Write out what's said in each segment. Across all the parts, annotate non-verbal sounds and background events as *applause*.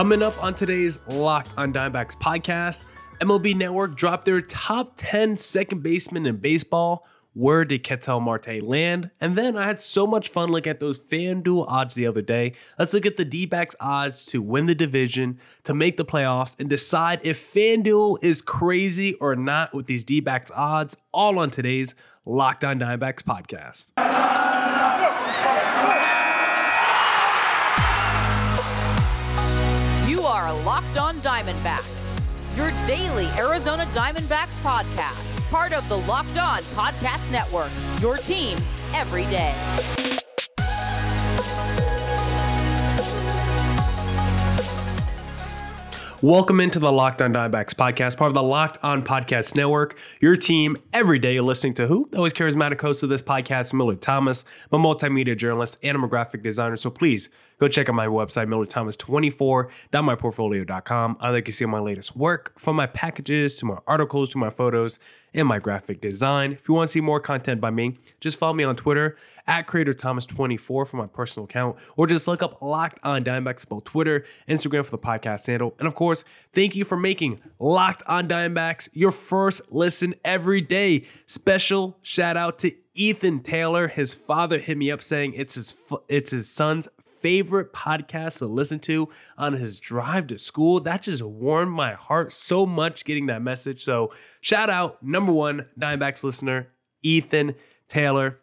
Coming up on today's Locked on Diamondbacks podcast, MLB Network dropped their top 10 second basemen in baseball. Where did Ketel Marte land? And then I had so much fun looking at those FanDuel odds the other day. Let's look at the D backs odds to win the division, to make the playoffs, and decide if FanDuel is crazy or not with these D backs odds, all on today's Locked on Diamondbacks podcast. Diamondbacks, your daily Arizona Diamondbacks podcast, part of the Locked On Podcast Network, your team every day. Welcome into the Locked On Diamondbacks podcast, part of the Locked On Podcast Network. Your team every day. Listening to who? Always charismatic host of this podcast, Miller Thomas. I'm a multimedia journalist and I'm a graphic designer. So please go check out my website, millerthomas24.myportfolio.com. I like to see my latest work, from my packages to my articles to my photos and my graphic design. If you want to see more content by me, just follow me on Twitter at CreatorThomas24 for my personal account, or just look up Locked On Diamondbacks about Twitter, Instagram for the podcast handle. And of course, thank you for making Locked On Diamondbacks your first listen every day. Special shout out to Ethan Taylor. His father hit me up saying it's his it's his son's favorite podcast to listen to on his drive to school. That just warmed my heart so much getting that message. So, shout out number one Diamondbacks listener, Ethan Taylor.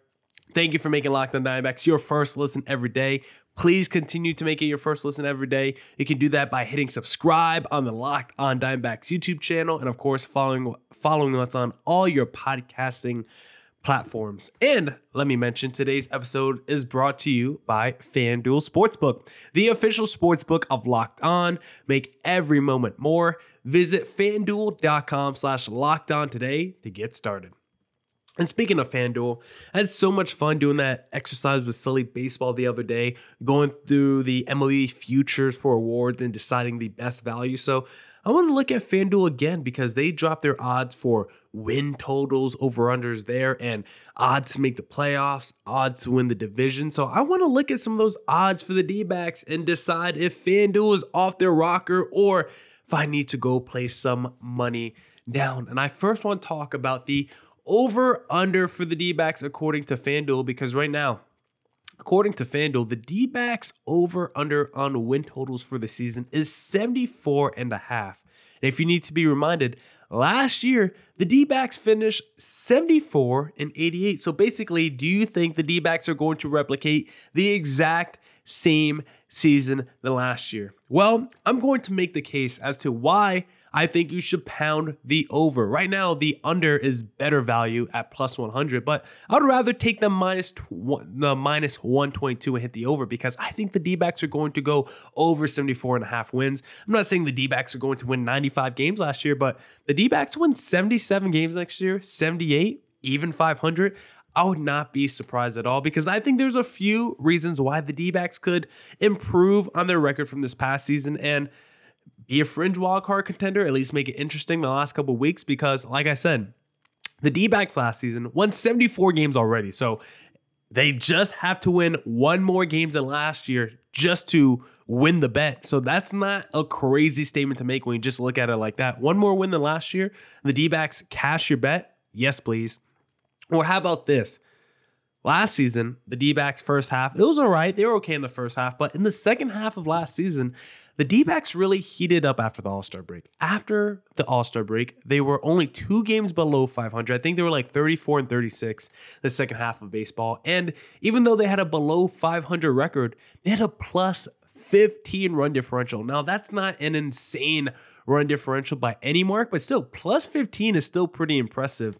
Thank you for making Locked on Diamondbacks your first listen every day. Please continue to make it your first listen every day. You can do that by hitting subscribe on the Locked on Diamondbacks YouTube channel, and of course, following following us on all your podcasting platforms. And let me mention today's episode is brought to you by FanDuel Sportsbook, the official sportsbook of Locked On. Make every moment more. Visit fanduel.com slash locked on today to get started. And speaking of FanDuel, I had so much fun doing that exercise with Sully Baseball the other day, going through the MLB futures for awards and deciding the best value. So I want to look at FanDuel again because they dropped their odds for win totals, over unders there, and odds to make the playoffs, odds to win the division. So I want to look at some of those odds for the D backs and decide if FanDuel is off their rocker or if I need to go place some money down. And I first want to talk about the over under for the D backs according to FanDuel because right now, According to FanDuel, the D backs over under on win totals for the season is 74 and a half. And if you need to be reminded, last year the D backs finished 74 and 88. So basically, do you think the D backs are going to replicate the exact same season than last year? Well, I'm going to make the case as to why I think you should pound the over. Right now, the under is better value at plus 100, but I would rather take the minus tw- the minus 122 and hit the over because I think the D-backs are going to go over 74 and a half wins. I'm not saying the D-backs are going to win 95 games last year, but the D-backs win 77 games next year, 78, even 500. I would not be surprised at all because I think there's a few reasons why the D backs could improve on their record from this past season. And be a fringe wildcard contender, at least make it interesting the last couple weeks because, like I said, the D backs last season won 74 games already. So they just have to win one more games than last year just to win the bet. So that's not a crazy statement to make when you just look at it like that. One more win than last year. The D backs cash your bet. Yes, please. Or how about this? Last season, the D backs first half, it was all right. They were okay in the first half, but in the second half of last season, the D backs really heated up after the All Star break. After the All Star break, they were only two games below 500. I think they were like 34 and 36 the second half of baseball. And even though they had a below 500 record, they had a plus 15 run differential. Now, that's not an insane run differential by any mark, but still, plus 15 is still pretty impressive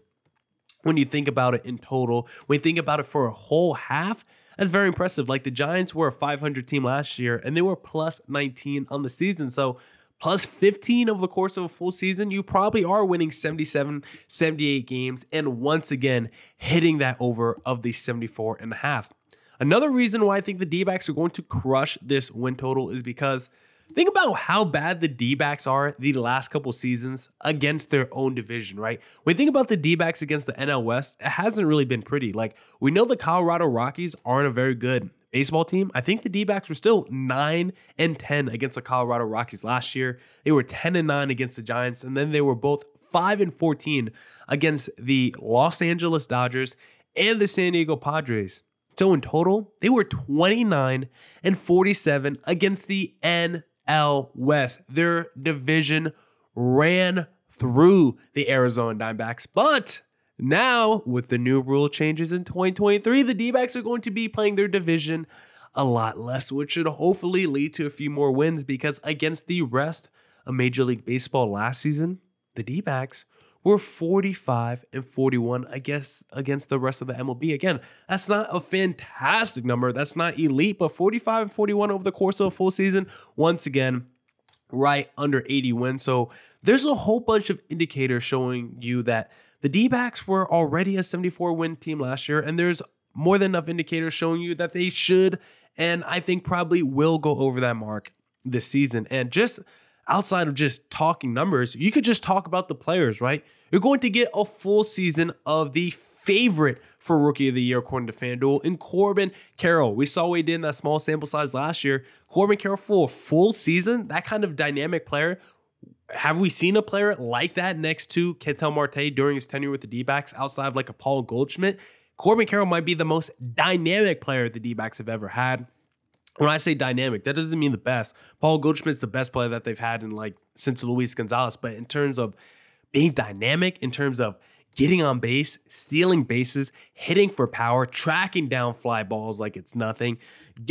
when you think about it in total. When you think about it for a whole half, that's very impressive. Like the Giants were a 500 team last year and they were plus 19 on the season. So plus 15 over the course of a full season, you probably are winning 77, 78 games and once again hitting that over of the 74 and a half. Another reason why I think the D-backs are going to crush this win total is because – Think about how bad the D backs are the last couple seasons against their own division, right? When you think about the D backs against the NL West, it hasn't really been pretty. Like, we know the Colorado Rockies aren't a very good baseball team, I think the D backs were still 9 and 10 against the Colorado Rockies last year. They were 10 and 9 against the Giants, and then they were both 5 and 14 against the Los Angeles Dodgers and the San Diego Padres. So in total, they were 29 and 47 against the NL West. Their division ran through the Arizona Diamondbacks, but now, with the new rule changes in 2023, the D backs are going to be playing their division a lot less, which should hopefully lead to a few more wins because against the rest of Major League Baseball last season, the D backs were 45 and 41 against, against the rest of the MLB. Again, that's not a fantastic number. That's not elite, but 45 and 41 over the course of a full season, once again, right under 80 wins. So there's a whole bunch of indicators showing you that the D backs were already a 74 win team last year, and there's more than enough indicators showing you that they should, and I think probably will go over that mark this season. And just outside of just talking numbers, you could just talk about the players, right? You're going to get a full season of the favorite for rookie of the year, according to FanDuel, in Corbin Carroll. We saw what he did in that small sample size last year. Corbin Carroll for a full season, that kind of dynamic player have we seen a player like that next to Ketel Marte during his tenure with the D backs outside of like a Paul Goldschmidt? Corbin Carroll might be the most dynamic player the D backs have ever had. When I say dynamic, that doesn't mean the best. Paul Goldschmidt's the best player that they've had in like since Luis Gonzalez, but in terms of being dynamic, in terms of getting on base, stealing bases, hitting for power, tracking down fly balls like it's nothing,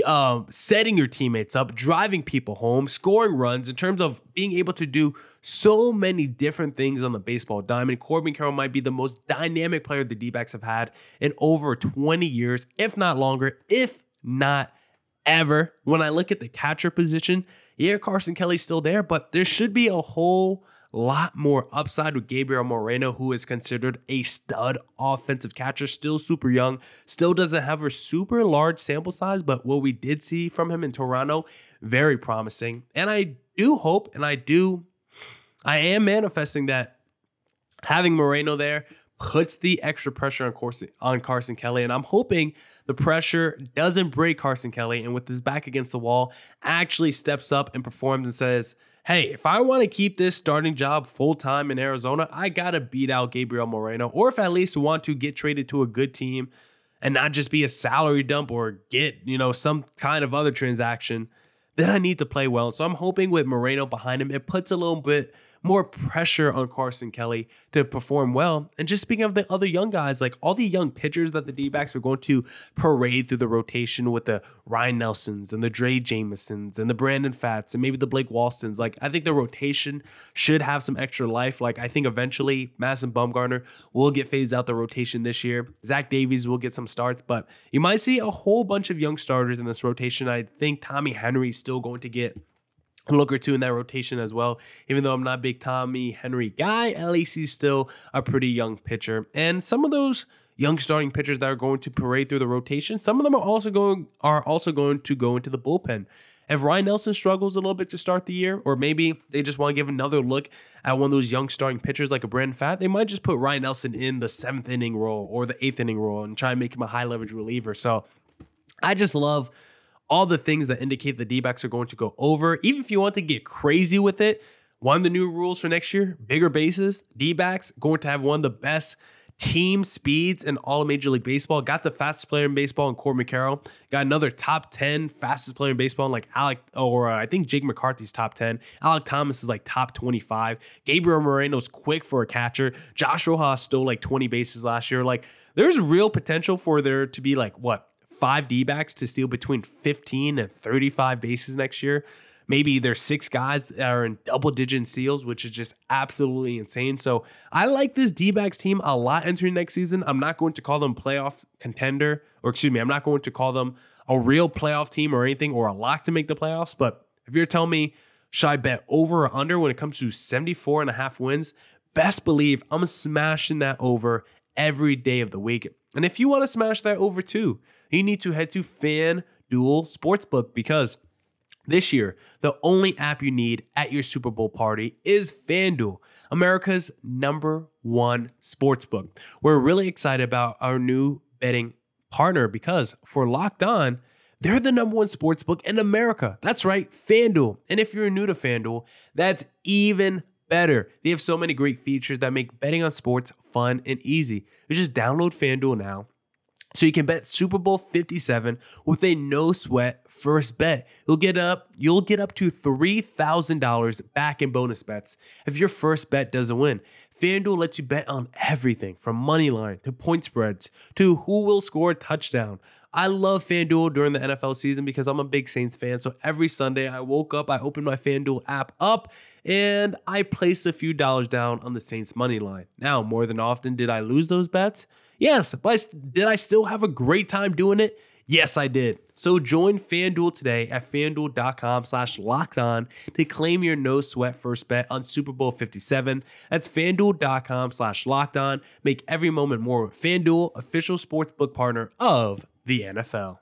um, setting your teammates up, driving people home, scoring runs. In terms of being able to do so many different things on the baseball diamond, Corbin Carroll might be the most dynamic player the D backs have had in over 20 years, if not longer, if not ever. When I look at the catcher position, yeah, Carson Kelly's still there, but there should be a whole lot more upside with Gabriel Moreno, who is considered a stud offensive catcher, still super young, still doesn't have a super large sample size, but what we did see from him in Toronto, very promising. And I do hope and I do, I am manifesting that having Moreno there puts the extra pressure on Carson, on Carson Kelly. And I'm hoping the pressure doesn't break Carson Kelly and with his back against the wall, actually steps up and performs and says, hey, if I want to keep this starting job full time in Arizona, I got to beat out Gabriel Moreno, or if I at least want to get traded to a good team and not just be a salary dump or get, you know, some kind of other transaction, then I need to play well. So I'm hoping with Moreno behind him, it puts a little bit more pressure on Carson Kelly to perform well. And just speaking of the other young guys, like all the young pitchers that the D backs are going to parade through the rotation with the Ryan Nelsons and the Drey Jamesons and the Brandon Pfaadts and maybe the Blake Walstons. Like I think the rotation should have some extra life. Like I think eventually Madison Bumgarner will get phased out the rotation this year. Zach Davies will get some starts, but you might see a whole bunch of young starters in this rotation. I think Tommy Henry is still going to get look or two in that rotation as well. Even though I'm not big Tommy Henry guy, he's still a pretty young pitcher. And some of those young starting pitchers that are going to parade through the rotation, some of them are also going are also going to go into the bullpen. If Ryan Nelson struggles a little bit to start the year, or maybe they just want to give another look at one of those young starting pitchers like a Brandon Pfaadt, they might just put Ryan Nelson in the seventh inning role or the eighth inning role and try and make him a high leverage reliever. So I just love all the things that indicate the D backs are going to go over. Even if you want to get crazy with it, one of the new rules for next year bigger bases, D backs going to have one of the best team speeds in all of Major League Baseball. Got the fastest player in baseball in Corbin Carroll. Got another top 10 fastest player in baseball, in like Alek, or uh, I think Jake McCarthy's top 10. Alek Thomas is like top 25. Gabriel Moreno's quick for a catcher. Josh Rojas stole like 20 bases last year. Like, there's real potential for there to be like, what, five D backs to steal between 15 and 35 bases next year. Maybe there's six guys that are in double digit steals, which is just absolutely insane. So I like this D backs team a lot entering next season. I'm not going to call them playoff contender, or excuse me, I'm not going to call them a real playoff team or anything or a lock to make the playoffs. But if you're telling me, should I bet over or under when it comes to 74 and a half wins? Best believe I'm smashing that over every day of the week. And if you want to smash that over too, you need to head to FanDuel Sportsbook because this year, the only app you need at your Super Bowl party is FanDuel, America's number one sportsbook. We're really excited about our new betting partner because for Locked On, They're the number one sportsbook in America. That's right, FanDuel. And if you're new to FanDuel, that's even better. They have so many great features that make betting on sports fun and easy. You just download FanDuel now so you can bet Super Bowl 57 with a no sweat first bet. You'll get up you'll get up to $3,000 back in bonus bets if your first bet doesn't win. FanDuel lets you bet on everything from money line to point spreads to who will score a touchdown. I love FanDuel during the NFL season because I'm a big Saints fan. So every Sunday I woke up, I opened my FanDuel app up, and I placed a few dollars down on the Saints money line. Now, more than often, did I lose those bets? Yes, but did I still have a great time doing it? Yes, I did. So join FanDuel today at fanduel.com slash locked on to claim your no sweat first bet on Super Bowl 57. That's fanduel.com slash locked on. Make every moment more with FanDuel, official sportsbook partner of the NFL.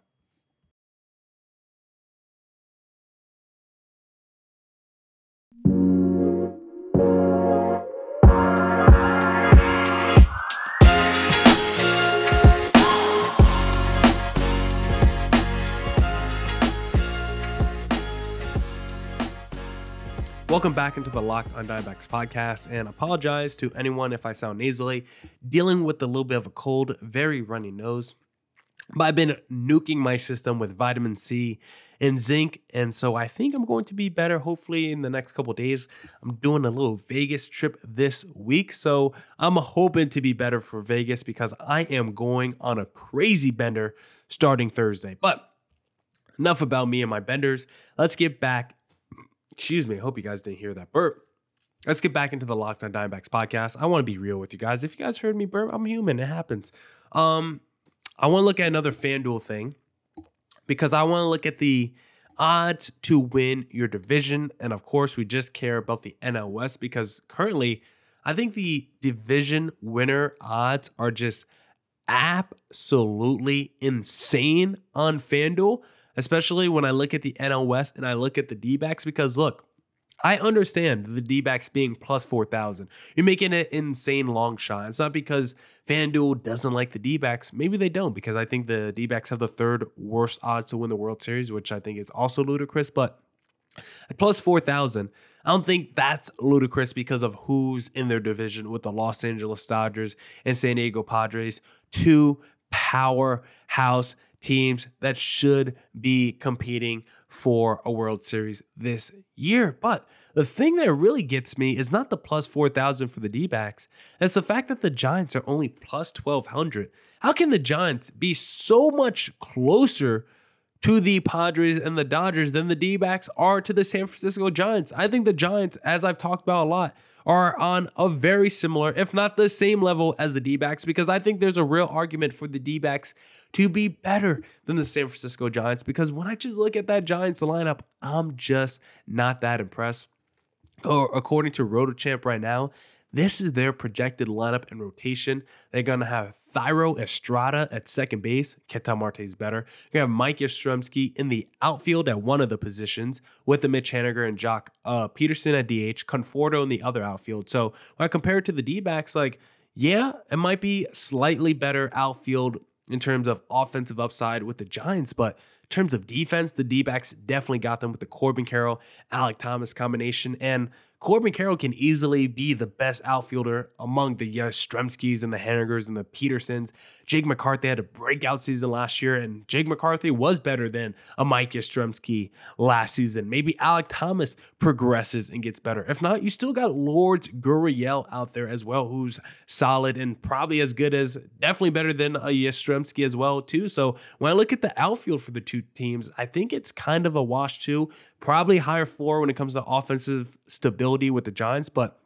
Welcome back into the Locked on Diamondbacks podcast, and apologize to anyone if I sound nasally. Dealing with a little bit of a cold, very runny nose. But I've been nuking my system with vitamin C and zinc, and so I think I'm going to be better. Hopefully, in the next couple days, I'm doing a little Vegas trip this week, so I'm hoping to be better for Vegas because I am going on a crazy bender starting Thursday. But enough about me and my benders. Let's get back Excuse me. I hope you guys didn't hear that burp. Let's get back into the Locked on Diamondbacks podcast. I want to be real with you guys. If you guys heard me burp, I'm human. It happens. Um, I want to look at another FanDuel thing because I want to look at the odds to win your division. And of course, we just care about the NL West because currently, I think the division winner odds are just absolutely insane on FanDuel especially when I look at the NL West and I look at the D backs, because look, I understand the D backs being plus 4,000. You're making an insane long shot. It's not because FanDuel doesn't like the D backs. Maybe they don't, because I think the D backs have the third worst odds to win the World Series, which I think is also ludicrous. But at plus 4,000, I don't think that's ludicrous because of who's in their division with the Los Angeles Dodgers and San Diego Padres, two powerhouse teams that should be competing for a World Series this year. But the thing that really gets me is not the plus 4,000 for the D backs, it's the fact that the Giants are only plus 1,200. How can the Giants be so much closer to the Padres and the Dodgers than the D backs are to the San Francisco Giants? I think the Giants, as I've talked about a lot, are on a very similar, if not the same level as the D backs, because I think there's a real argument for the D backs to be better than the San Francisco Giants. Because when I just look at that Giants lineup, I'm just not that impressed. Or according to RotoChamp right now, this is their projected lineup and rotation. They're going to have Thairo Estrada at second base. Ketel Marte is better. To have Mike Yastrzemski in the outfield at one of the positions with the Mitch Haniger and Joc uh, Pederson at DH, Conforto in the other outfield. So when I compare it to the D backs, like, yeah, it might be slightly better outfield in terms of offensive upside with the Giants, but in terms of defense, the D backs definitely got them with the Corbin Carroll, Alek Thomas combination. And Corbin Carroll can easily be the best outfielder among the Yastrzemskis and the Hanigers and the Pedersons. Jake McCarthy had a breakout season last year, and Jake McCarthy was better than a Mike Yastrzemski last season. Maybe Alek Thomas progresses and gets better. If not, you still got Lourdes Gurriel out there as well, who's solid and probably as good as, definitely better than a Yastrzemski as well too. So when I look at the outfield for the two teams, I think it's kind of a wash too. Probably higher floor when it comes to offensive stability with the Giants, but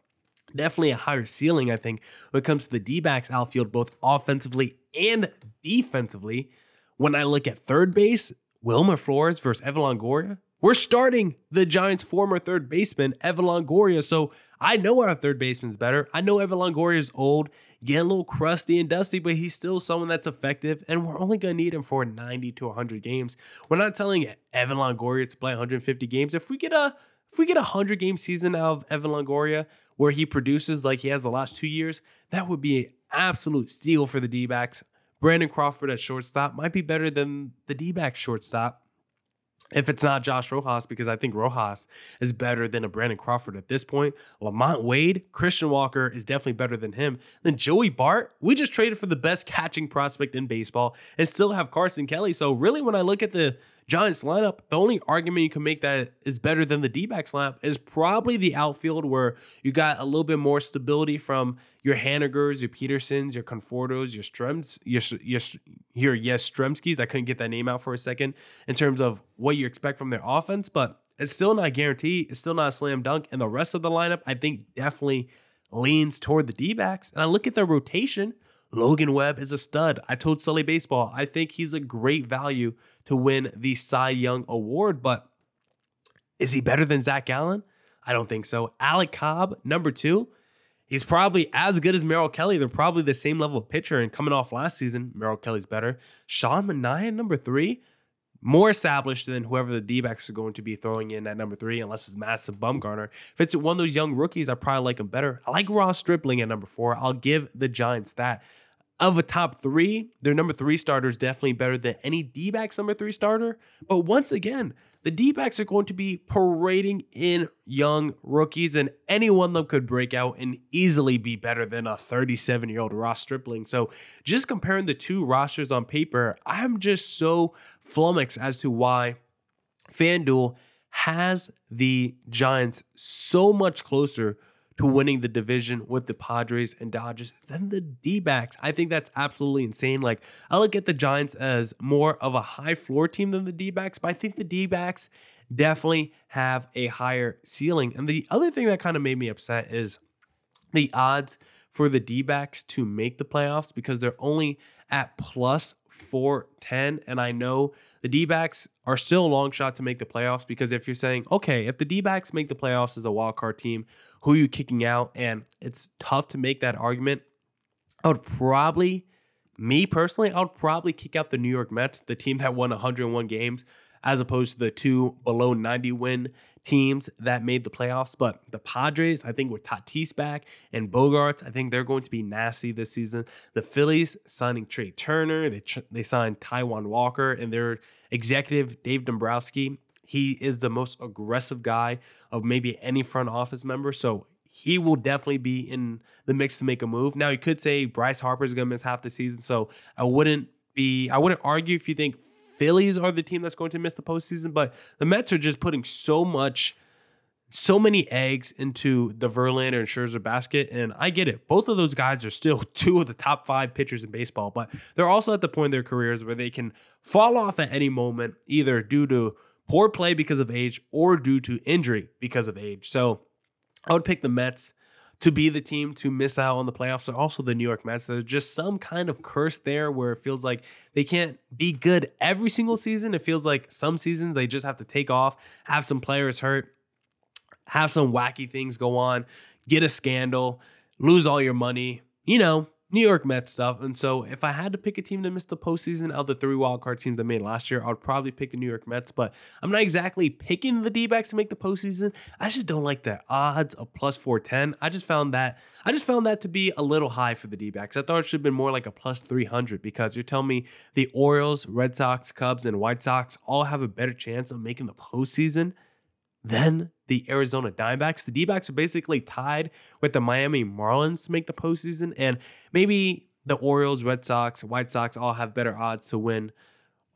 definitely a higher ceiling, I think, when it comes to the D backs outfield, both offensively and defensively. When I look at third base, Wilmer Flores versus Evan Longoria, we're starting the Giants' former third baseman, Evan Longoria. So I know our third baseman's better. I know Evan Longoria is old, getting a little crusty and dusty, but he's still someone that's effective, and we're only going to need him for 90 to 100 games. We're not telling Evan Longoria to play 150 games. If we get a if we get a 100 game season out of Evan Longoria where he produces like he has the last two years, that would be an absolute steal for the D backs. Brandon Crawford at shortstop might be better than the D shortstop if it's not Josh Rojas, because I think Rojas is better than a Brandon Crawford at this point. LaMonte Wade, Christian Walker is definitely better than him. Then Joey Bart, we just traded for the best catching prospect in baseball and still have Carson Kelly. So really, when I look at the Giants lineup, the only argument you can make that is better than the D backs lineup is probably the outfield, where you got a little bit more stability from your Hanigers, your Pedersons, your Confortos, your Strems, your your your yes Stremskis. I couldn't get that name out for a second in terms of what you expect from their offense, but it's still not guaranteed. It's still not a slam dunk. And the rest of the lineup, I think, definitely leans toward the D backs. And I look at their rotation. Logan Webb is a stud. I told Sully Baseball, I think he's a great value to win the Cy Young Award, but is he better than Zach Allen? I don't think so. Alex Cobb, number two, he's probably as good as Merrill Kelly. They're probably the same level of pitcher, and coming off last season, Merrill Kelly's better. Sean Manaea, number three, more established than whoever the D backs are going to be throwing in at number three, unless it's Madison Bumgarner. If it's one of those young rookies, I probably like him better. I like Ross Stripling at number four. I'll give the Giants that. Of a top three, their number three starter is definitely better than any D backs number three starter. But once again, the D backs are going to be parading in young rookies, and any one of them could break out and easily be better than a 37 year old Ross Stripling. So, just comparing the two rosters on paper, I'm just so flummoxed as to why FanDuel has the Giants so much closer to winning the division with the Padres and Dodgers than the D backs. I think that's absolutely insane. Like, I look at the Giants as more of a high floor team than the D backs, but I think the D backs definitely have a higher ceiling. And the other thing that kind of made me upset is the odds for the D backs to make the playoffs because they're only at plus 410. And I know the D backs are still a long shot to make the playoffs because if you're saying, okay, if the D backs make the playoffs as a wild card team, who are you kicking out? And it's tough to make that argument. I would probably, me personally, I would probably kick out the New York Mets, the team that won 101 games as opposed to the two below 90 win teams that made the playoffs. But the Padres, I think with Tatis back and Bogaerts, I think they're going to be nasty this season. The Phillies signing Trea Turner, they they signed Taijuan Walker, and their executive Dave Dombrowski. He is the most aggressive guy of maybe any front office member. So he will definitely be in the mix to make a move. Now, you could say Bryce Harper is going to miss half the season, so I wouldn't be I wouldn't argue if you think Phillies are the team that's going to miss the postseason, but the Mets are just putting so much, so many eggs into the Verlander and Scherzer basket. And I get it. Both of those guys are still *laughs* two of the top five pitchers in baseball, but they're also at the point in their careers where they can fall off at any moment, either due to poor play because of age or due to injury because of age. So I would pick the Mets to be the team to miss out on the playoffs are also the New York Mets. There's just some kind of curse there where it feels like they can't be good every single season. It feels like some seasons they just have to take off, have some players hurt, have some wacky things go on, get a scandal, lose all your money. You know, New York Mets stuff. And so if I had to pick a team to miss the postseason out of the three wildcard teams that made last year, I would probably pick the New York Mets. But I'm not exactly picking the D backs to make the postseason. I just don't like the odds of plus 410. I just found that I just found that to be a little high for the D backs. I thought it should have been more like a plus 300 because you're telling me the Orioles, Red Sox, Cubs, and White Sox all have a better chance of making the postseason than the Arizona Diamondbacks. The D-backs are basically tied with the Miami Marlins to make the postseason, and maybe the Orioles, Red Sox, White Sox all have better odds to win.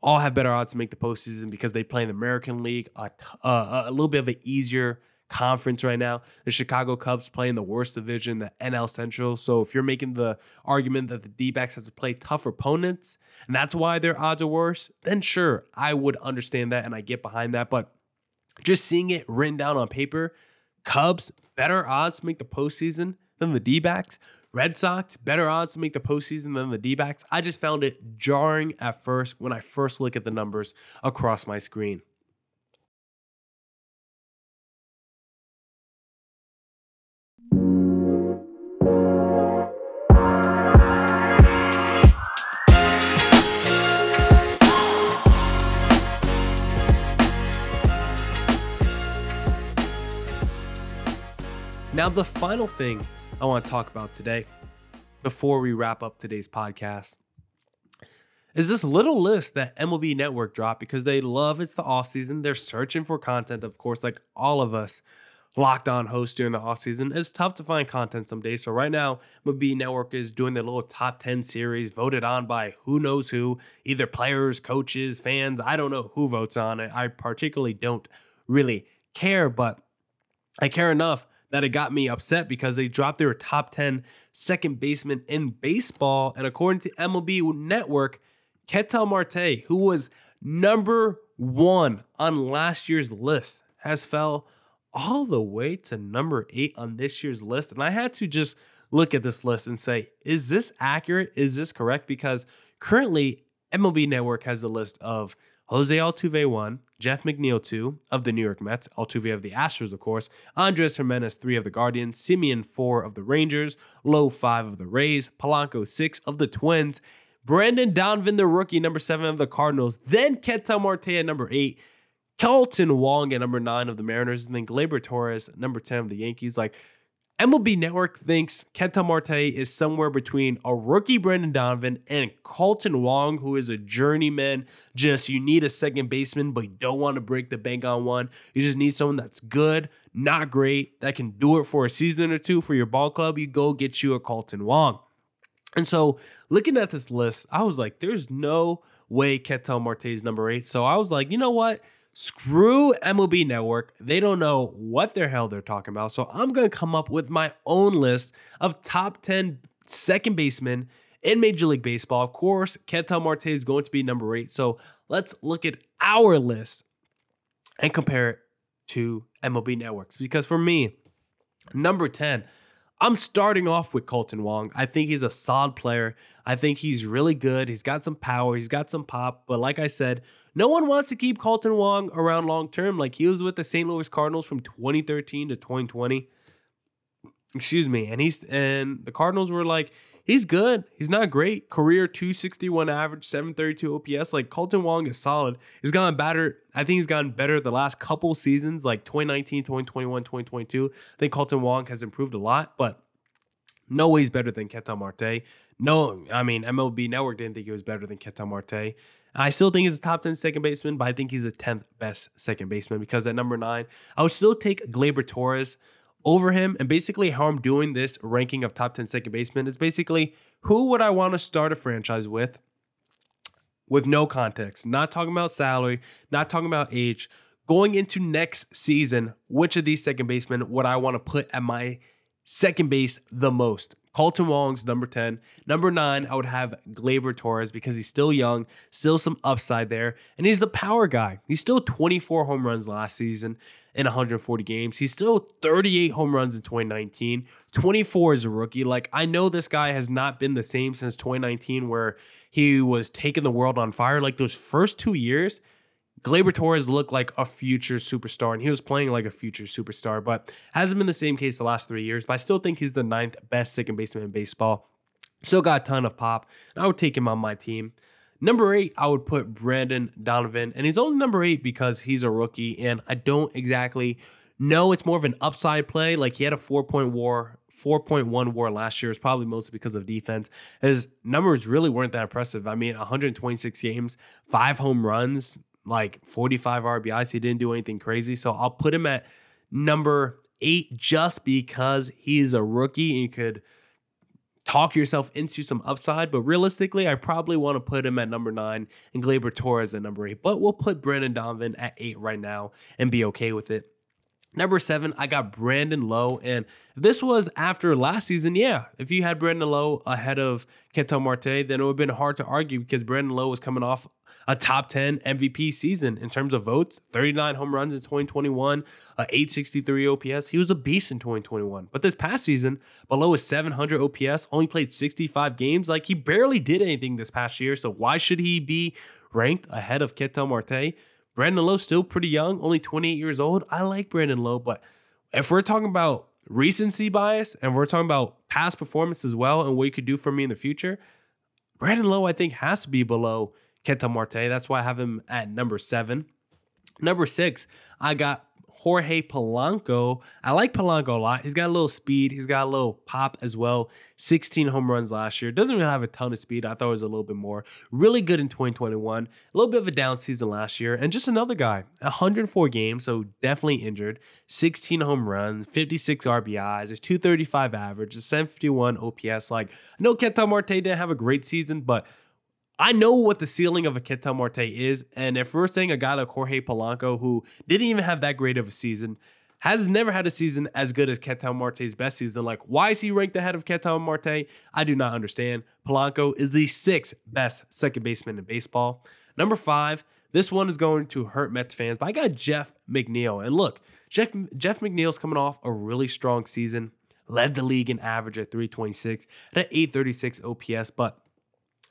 All have better odds to make the postseason because they play in the American League, a, uh, a little bit of an easier conference right now. The Chicago Cubs play in the worst division, the NL Central. So if you're making the argument that the D-backs have to play tough opponents, and that's why their odds are worse, then sure, I would understand that and I get behind that. But just seeing it written down on paper, Cubs better odds to make the postseason than the D backs. Red Sox better odds to make the postseason than the D backs. I just found it jarring at first when I first look at the numbers across my screen. Now, the final thing I want to talk about today, before we wrap up today's podcast, is this little list that MLB Network dropped because they love it's the off season. They're searching for content, of course, like all of us locked on hosts during the off season. It's tough to find content some days. So right now, MLB Network is doing their little top 10 series voted on by who knows who, either players, coaches, fans. I don't know who votes on it. I particularly don't really care, but I care enough that it got me upset because they dropped their top 10 second baseman in baseball. And according to MLB Network, Ketel Marte, who was number one on last year's list, has fell all the way to number eight on this year's list. And I had to just look at this list and say, is this accurate? Is this correct? Because currently, MLB Network has a list of Jose Altuve one, Jeff McNeil two of the New York Mets, Altuve of the Astros, of course, Andres Gimenez three of the Guardians, Semien four of the Rangers, Lowe five of the Rays, Polanco six of the Twins, Brendan Donovan the rookie number seven of the Cardinals, then Ketel Marte at number eight, Kolten Wong at number nine of the Mariners, and then Gleyber Torres number ten of the Yankees. Like MLB Network thinks Ketel Marte is somewhere between a rookie Brendan Donovan and Kolten Wong, who is a journeyman. Just you need a second baseman, but you don't want to break the bank on one. You just need someone that's good, not great, that can do it for a season or two for your ball club. You go get you a Kolten Wong. And so looking at this list, I was like, there's no way Ketel Marte is number eight. So I was like, you know what? Screw MLB Network. They don't know what the hell they're talking about. So I'm going to come up with my own list of top 10 second basemen in Major League Baseball. Of course, Ketel Marte is going to be number eight. So let's look at our list and compare it to MLB Networks. Because for me, number 10, I'm starting off with Kolten Wong. I think he's a solid player. I think he's really good. He's got some power. He's got some pop. But like I said, no one wants to keep Kolten Wong around long term. Like he was with the St. Louis Cardinals from 2013 to 2020. Excuse me. And he's and the Cardinals were like, he's good. He's not great. Career 261 average, 732 OPS. Like Kolten Wong is solid. He's gotten better. I think he's gotten better the last couple seasons, like 2019, 2021, 2022. I think Kolten Wong has improved a lot, but no way he's better than Ketel Marte. No, I mean, MLB Network didn't think he was better than Ketel Marte. I still think he's a top 10 second baseman, but I think he's a 10th best second baseman because at number nine, I would still take Gleyber Torres over him. And basically, how I'm doing this ranking of top 10 second baseman is basically who would I want to start a franchise with with no context, not talking about salary, not talking about age. Going into next season, which of these second basemen would I want to put at my second base the most? Kolten Wong's number 10. Number nine, I would have Gleyber Torres because he's still young, still some upside there, and he's the power guy. He's still 24 home runs last season in 140 games. He's still 38 home runs in 2019. 24 as a rookie. Like, I know this guy has not been the same since 2019, where he was taking the world on fire. Like, those first two years, Gleyber Torres looked like a future superstar, and he was playing like a future superstar, but hasn't been the same case the last three years. But I still think he's the ninth best second baseman in baseball. Still got a ton of pop, and I would take him on my team. Number eight, I would put Brendan Donovan, and he's only number eight because he's a rookie, and I don't exactly know it's more of an upside play. Like he had a four point war 4.1 war last year is probably mostly because of defense. His numbers really weren't that impressive. I mean, 126 games, five home runs, like 45 RBIs. He didn't do anything crazy. So I'll put him at number eight just because he's a rookie and you could talk yourself into some upside. But realistically, I probably want to put him at number nine and Gleyber Torres at number eight. But we'll put Brendan Donovan at eight right now and be okay with it. Number seven, I got Brandon Lowe. And this was after last season, yeah, if you had Brandon Lowe ahead of Ketel Marte, then it would have been hard to argue because Brandon Lowe was coming off a top 10 MVP season in terms of votes 39 home runs in 2021, uh, 863 OPS. He was a beast in 2021. But this past season, below his 700 OPS, only played 65 games. Like he barely did anything this past year. So why should he be ranked ahead of Ketel Marte? Brandon Lowe still pretty young, only 28 years old. I like Brandon Lowe, but if we're talking about recency bias and we're talking about past performance as well and what he could do for me in the future, Brandon Lowe, I think, has to be below Ketel Marte. That's why I have him at number seven. Number six, I got Jorge Polanco. I like Polanco a lot. He's got a little speed. He's got a little pop as well. 16 home runs last year. Doesn't really have a ton of speed. I thought it was a little bit more. Really good in 2021. A little bit of a down season last year. And just another guy. 104 games, so definitely injured. 16 home runs, 56 RBIs, a 235 average, a 751 OPS. Like, I know Ketel Marte didn't have a great season, but I know what the ceiling of a Ketel Marte is. And if we're saying a guy like Jorge Polanco, who didn't even have that great of a season, has never had a season as good as Ketel Marte's best season. Like, why is he ranked ahead of Ketel Marte? I do not understand. Polanco is the sixth best second baseman in baseball. Number five, this one is going to hurt Mets fans, but I got Jeff McNeil. And look, Jeff, Jeff McNeil's coming off a really strong season, led the league in average at 326, at 836 OPS, but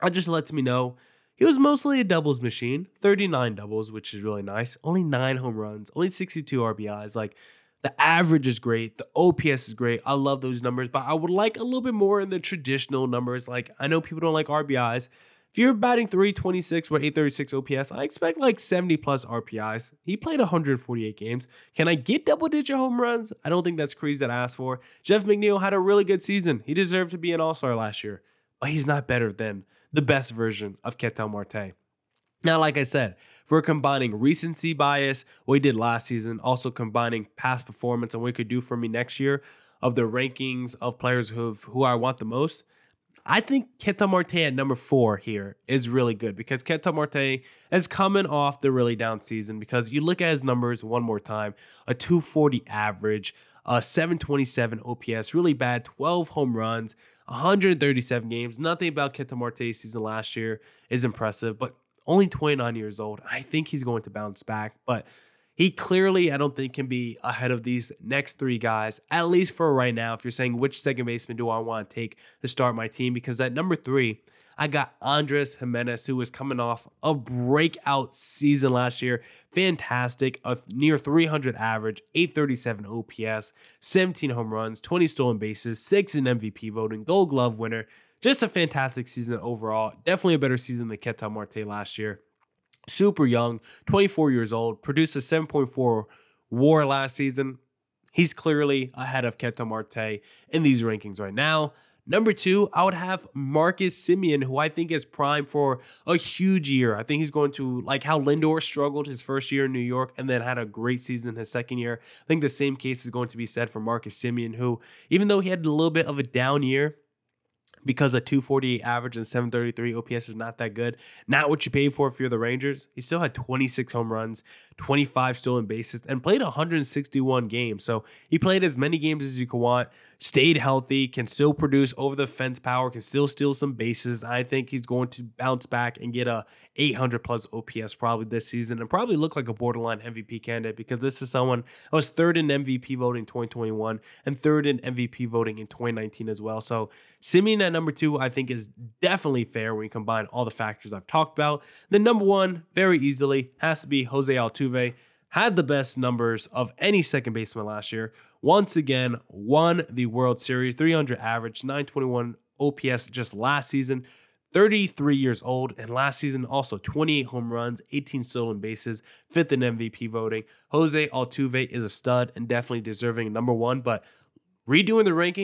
that just lets me know he was mostly a doubles machine, 39 doubles, which is really nice. Only nine home runs, only 62 RBIs. Like the average is great, the OPS is great. I love those numbers, but I would like a little bit more in the traditional numbers. Like I know people don't like RBIs. If you're batting 326 with 836 OPS, I expect like 70 plus RBIs. He played 148 games. Can I get double digit home runs? I don't think that's crazy that I asked for. Jeff McNeil had a really good season. He deserved to be an all star last year, but he's not better than the best version of Ketel Marte. Now, like I said, if we're combining recency bias, what we did last season, also combining past performance and what we could do for me next year of the rankings of players who who I want the most, I think Ketel Marte at number four here is really good because Ketel Marte is coming off the really down season because you look at his numbers one more time a 240 average, a 727 OPS, really bad, 12 home runs, 137 games. Nothing about Ketel Marte's season last year is impressive, but only 29 years old. I think he's going to bounce back, but he clearly, I don't think, can be ahead of these next three guys, at least for right now. If you're saying which second baseman do I want to take to start my team, because at number three, I got Andres Gimenez, who was coming off a breakout season last year. Fantastic, a near 300 average, 837 OPS, 17 home runs, 20 stolen bases, six in MVP voting, Gold Glove winner. Just a fantastic season overall. Definitely a better season than Ketel Marte last year. Super young, 24 years old, produced a 7.4 WAR last season. He's clearly ahead of Ketel Marte in these rankings right now. Number two, I would have Marcus Semien, who I think is primed for a huge year. I think he's going to, like how Lindor struggled his first year in New York and then had a great season his second year. I think the same case is going to be said for Marcus Semien, who, even though he had a little bit of a down year, because a 248 average and 733 OPS is not that good. Not what you paid for if you're the Rangers. He still had 26 home runs, 25 stolen bases, and played 161 games. So he played as many games as you could want, stayed healthy, can still produce over the fence power, can still steal some bases. I think he's going to bounce back and get a 800 plus OPS probably this season and probably look like a borderline MVP candidate because this is someone that was third in MVP voting 2021 and third in MVP voting in 2019 as well. So Semien at number two, I think, is definitely fair when you combine all the factors I've talked about. Then number one, very easily, has to be Jose Altuve. Had the best numbers of any second baseman last year. Once again, won the World Series, 300 average, 921 OPS just last season. 33 years old, and last season also 28 home runs, 18 stolen bases, fifth in MVP voting. Jose Altuve is a stud and definitely deserving number one, but redoing the ranking,